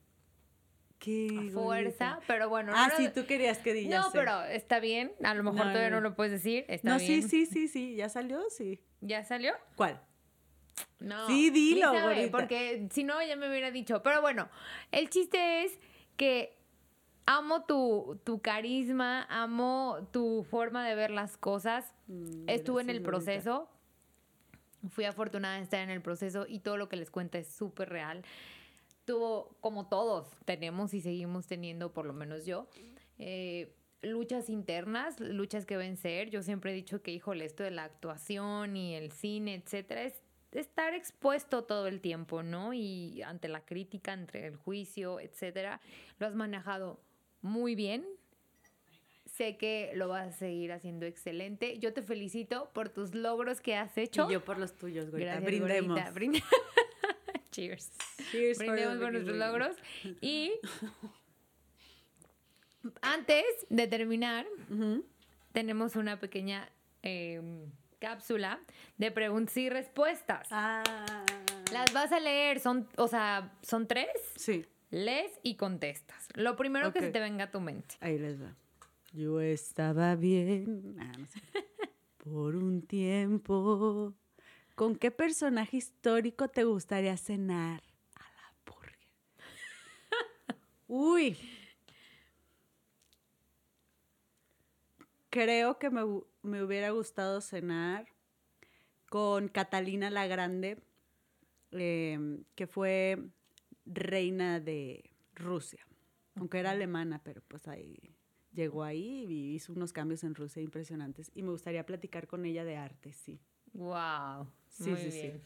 Qué a fuerza, pero bueno. Ah, no, sí, tú querías que diga. No, pero está bien, a lo mejor No, todavía no, lo puedes decir, está No, bien. sí, sí, sí, sí, ya salió, sí. ¿Ya salió? ¿Cuál? No. Sí, dilo, sabe. Porque si no, ya me hubiera dicho. Pero bueno, el chiste es que amo tu, tu carisma, amo tu forma de ver las cosas. Mm, Estuve en el proceso. Fui afortunada de estar en el proceso y todo lo que les cuenta es súper real. Tuvo, como todos tenemos y seguimos teniendo, por lo menos yo, eh, luchas internas, luchas que vencer. Yo siempre he dicho que, híjole, esto de la actuación y el cine, etcétera, es estar expuesto todo el tiempo, ¿no? Y ante la crítica, entre el juicio, etcétera, lo has manejado muy bien. Sé que lo vas a seguir haciendo excelente. Yo te felicito por tus logros que has hecho. Y yo por los tuyos. Gracias, Brindemos. gordita. Brinda- Cheers. Cheers Brindemos por nuestros logros. Y antes de terminar, tenemos una pequeña eh, cápsula de preguntas y respuestas. Ah. Las vas a leer, son, o sea, son tres. Sí, Lees y contestas. Lo primero que se te venga a tu mente. ahí les va. Yo estaba bien. Ah, no sé. Por un tiempo. ¿Con qué personaje histórico te gustaría cenar? A la burger. Uy. Creo que me, me hubiera gustado cenar con Catalina la Grande, em, que fue reina de Rusia. Aunque era alemana, pero pues ahí llegó ahí y hizo unos cambios en Rusia impresionantes. Y me gustaría platicar con ella de arte, sí. Wow. Sí, Muy sí, sí. bien.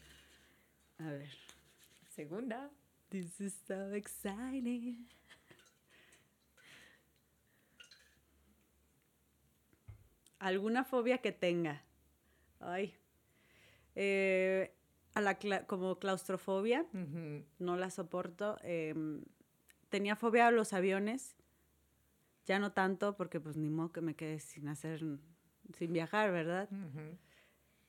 A ver. Segunda. This is so exciting. ¿Alguna fobia que tenga? Ay. Eh, a la cla- como claustrofobia, no la soporto. Em, tenía fobia a los aviones. Ya no tanto, porque pues ni modo que me quede sin hacer, sin viajar, ¿verdad?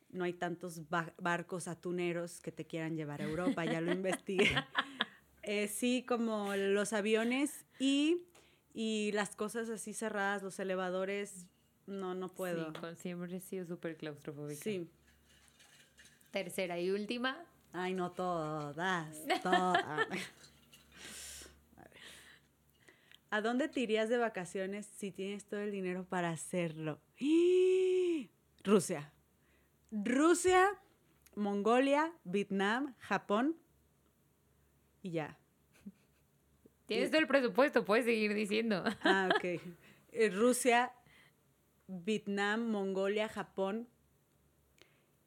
No hay tantos ba- barcos atuneros que te quieran llevar a Europa, ya lo investigué. Eh, sí, como los aviones y, y las cosas así cerradas, los elevadores, no, no puedo. Sí, siempre he sido súper claustrofóbica. Sí. Tercera y última. Ay, no todas, todas. A ver. ¿A dónde te irías de vacaciones si tienes todo el dinero para hacerlo? Rusia. Rusia, Mongolia, Vietnam, Japón y ya. Tienes todo el presupuesto, puedes seguir diciendo. Ah, ok. Eh, Rusia, Vietnam, Mongolia, Japón,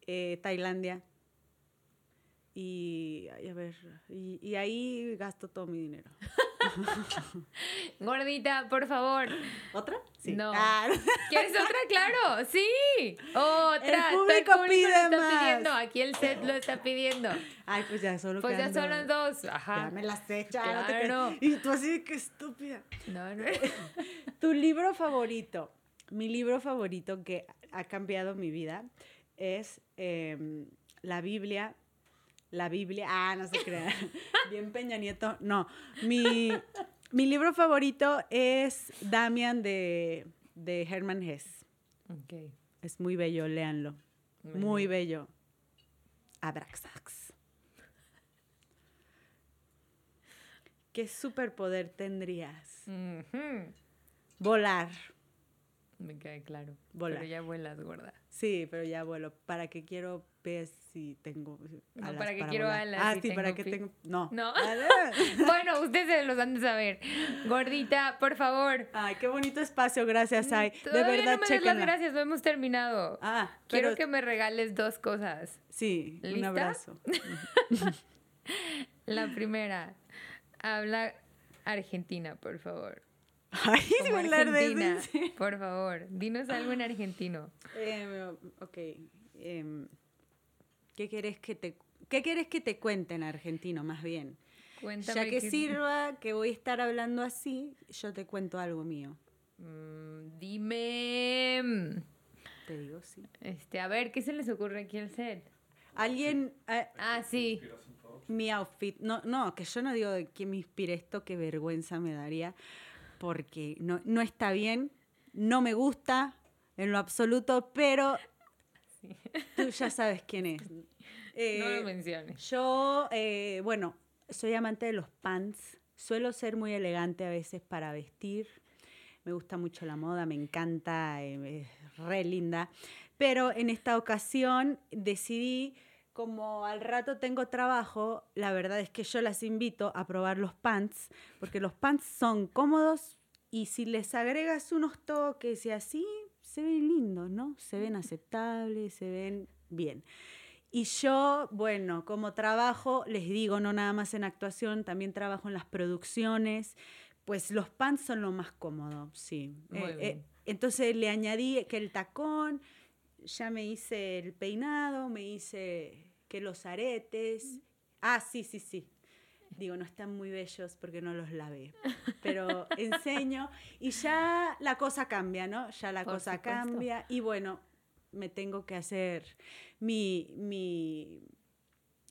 eh, Tailandia. Y, ay, a ver, y, y ahí gasto todo mi dinero. Gordita, por favor. ¿Otra? Sí. No. Ah, ¿Quieres otra? Claro, sí. Otra. El público pide lo está más. pidiendo. Aquí el set lo está pidiendo. Ay, pues ya solo Pues ya las dos. Ya Ajá. me las hecho. ah, no te Claro. Y tú así, qué estúpida. No, no. Tu libro favorito. Mi libro favorito que ha cambiado mi vida es em, la Biblia. La Biblia. Ah, no se crea. Bien Peña Nieto. No. Mi, mi libro favorito es Damian de, de Hermann Hesse. Ok. Es muy bello, léanlo. Muy bello. Abraxax. ¿Qué superpoder tendrías? Volar. Me queda claro. Volar. Pero ya vuelas, gorda. Sí, pero ya vuelo. ¿Para qué quiero pies si tengo No, alas ¿para qué quiero volar? alas Ah, si sí, para tengo qué pie? tengo... No. No. Ah, bueno, ustedes se los han de saber. Gordita, por favor. Ay, qué bonito espacio, gracias, Ay. De verdad, no me des las gracias, no hemos terminado. Ah, Quiero pero que me regales dos cosas. sí, un ¿Lista? abrazo. La primera, habla argentina, por favor. Ay, Como hablar de eso, argentina, ¿en serio? por favor. Dinos algo en argentino. Em, ok. em, ¿Qué querés que te qué querés que te cuente en argentino, más bien? Cuéntame. ya que qué- sirva que voy a estar hablando así, yo te cuento algo mío. Mm, dime. Te digo sí. Este, a ver, ¿qué se les ocurre aquí al set? Alguien ah, Ah, sí. Mi outfit. No, no, que yo no digo de quién me inspire esto, qué vergüenza me daría, porque no, no está bien, no me gusta en lo absoluto, pero tú ya sabes quién es. no Eh, lo menciones. yo, eh, bueno, soy amante de los pants. Suelo ser muy elegante a veces para vestir. Me gusta mucho la moda, me encanta, eh, es re linda. Pero en esta ocasión decidí, como al rato tengo trabajo, la verdad es que yo las invito a probar los pants, porque los pants son cómodos y si les agregas unos toques y así, se ven lindos, ¿no? Se ven aceptables, se ven bien. Y yo, bueno, como trabajo, les digo, no nada más en actuación, también trabajo en las producciones, pues los pants son lo más cómodo, sí. Muy bien. entonces le añadí que el tacón, ya me hice el peinado, me hice que los aretes. Ah, sí, sí, sí. Digo, no están muy bellos porque no los lavé, pero enseño y ya la cosa cambia, ¿no? Ya la Por cosa supuesto. cambia y bueno, me tengo que hacer mi, mi,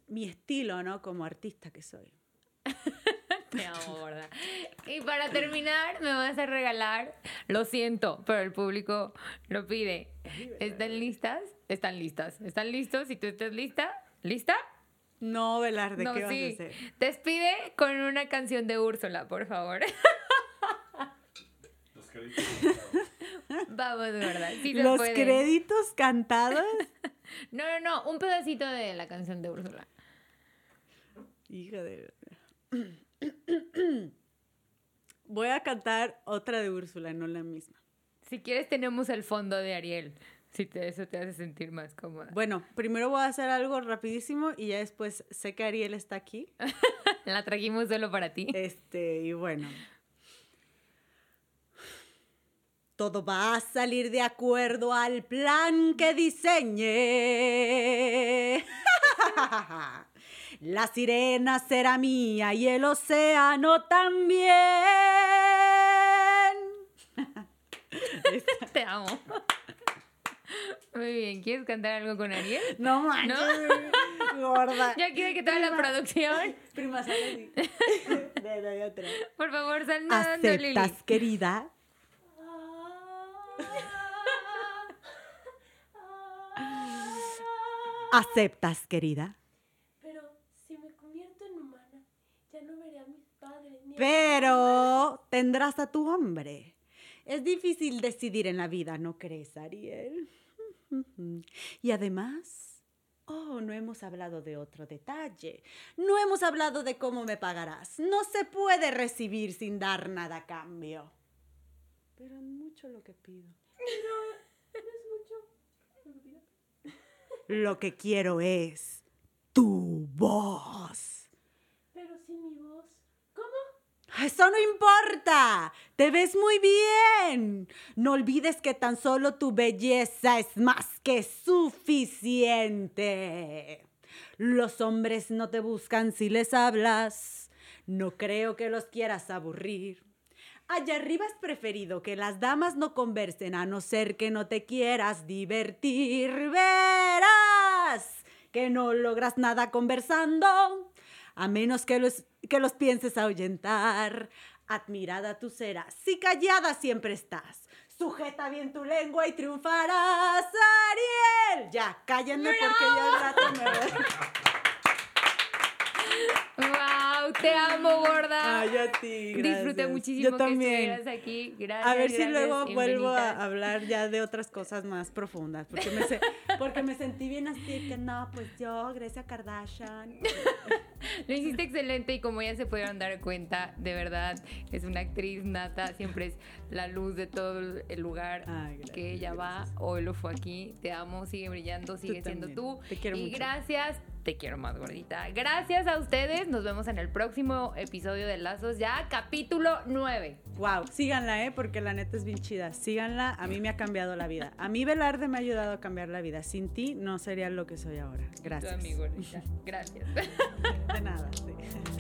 mi estilo, ¿no? Como artista que soy. Te amo, gorda. Y para terminar, me vas a regalar. Lo siento, pero el público lo pide. ¿Están listas? Están listas. ¿Están listos? Si tú estás lista, ¿lista? No, Velarde, no, ¿qué vas a sí. hacer? Despide con una canción de Úrsula, por favor. Los créditos. Vamos, ¿verdad? Sí Los créditos cantados. No, no, no. Un pedacito de la canción de Úrsula. Hija de... Voy a cantar otra de Úrsula, no la misma. Si quieres, tenemos el fondo de Ariel. Si te, eso te hace sentir más cómoda. Bueno, primero voy a hacer algo rapidísimo y ya después sé que Ariel está aquí. La trajimos solo para ti. Este, y bueno. Todo va a salir de acuerdo al plan que diseñé. La sirena será mía y el océano también. Te amo. Muy bien. ¿Quieres cantar algo con Ariel? No manches, gorda. Ya quiere que toda la producción. Prima, sale. De- otra. Por favor, sal nadando, Lili. ¿Aceptas, querida? ¿Aceptas, querida? Pero si me convierto en humana, ya no veré a mis padres ni a Pero tendrás a tu hombre. Es difícil decidir en la vida, ¿no crees, Ariel? Y además, oh, no hemos hablado de otro detalle. No hemos hablado de cómo me pagarás. No se puede recibir sin dar nada a cambio. Pero es mucho lo que pido. Lo que quiero es tu voz. Pero sin mi voz, ¿cómo? Eso no importa. Te ves muy bien. No olvides que tan solo tu belleza es más que suficiente. Los hombres no te buscan si les hablas. No creo que los quieras aburrir. Allá arriba es preferido que las damas no conversen a no ser que no te quieras divertir. Verás que no logras nada conversando, a menos que los, que los pienses ahuyentar. Admirada tú serás, si callada siempre estás. Sujeta bien tu lengua y triunfarás, Ariel. Ya, cállenme porque yo al rato me voy. Te amo, gorda. Ay, a ti. Disfruté gracias. muchísimo Yo también. que estuvieras aquí. Gracias. A ver si luego vuelvo a hablar ya de otras cosas más profundas, porque me, se- porque me sentí bien así, que no, pues yo, Grecia Kardashian. Lo hiciste excelente y como ya se pudieron dar cuenta, de verdad, es una actriz nata, siempre es la luz de todo el lugar Ay, gracias, que ella va. Hoy lo fue aquí. Te amo, sigue brillando, sigue siendo tú. Te quiero y mucho. gracias, te quiero más gordita. Gracias a ustedes. Nos vemos en el próximo episodio de Lazos, ya capítulo 9. Wow, síganla, ¿eh? Porque la neta es bien chida. Síganla, a mí me ha cambiado la vida. A mí Velarde me ha ayudado a cambiar la vida. Sin ti no sería lo que soy ahora. Gracias. Tu amigo, gordita. Gracias. De nada. sí.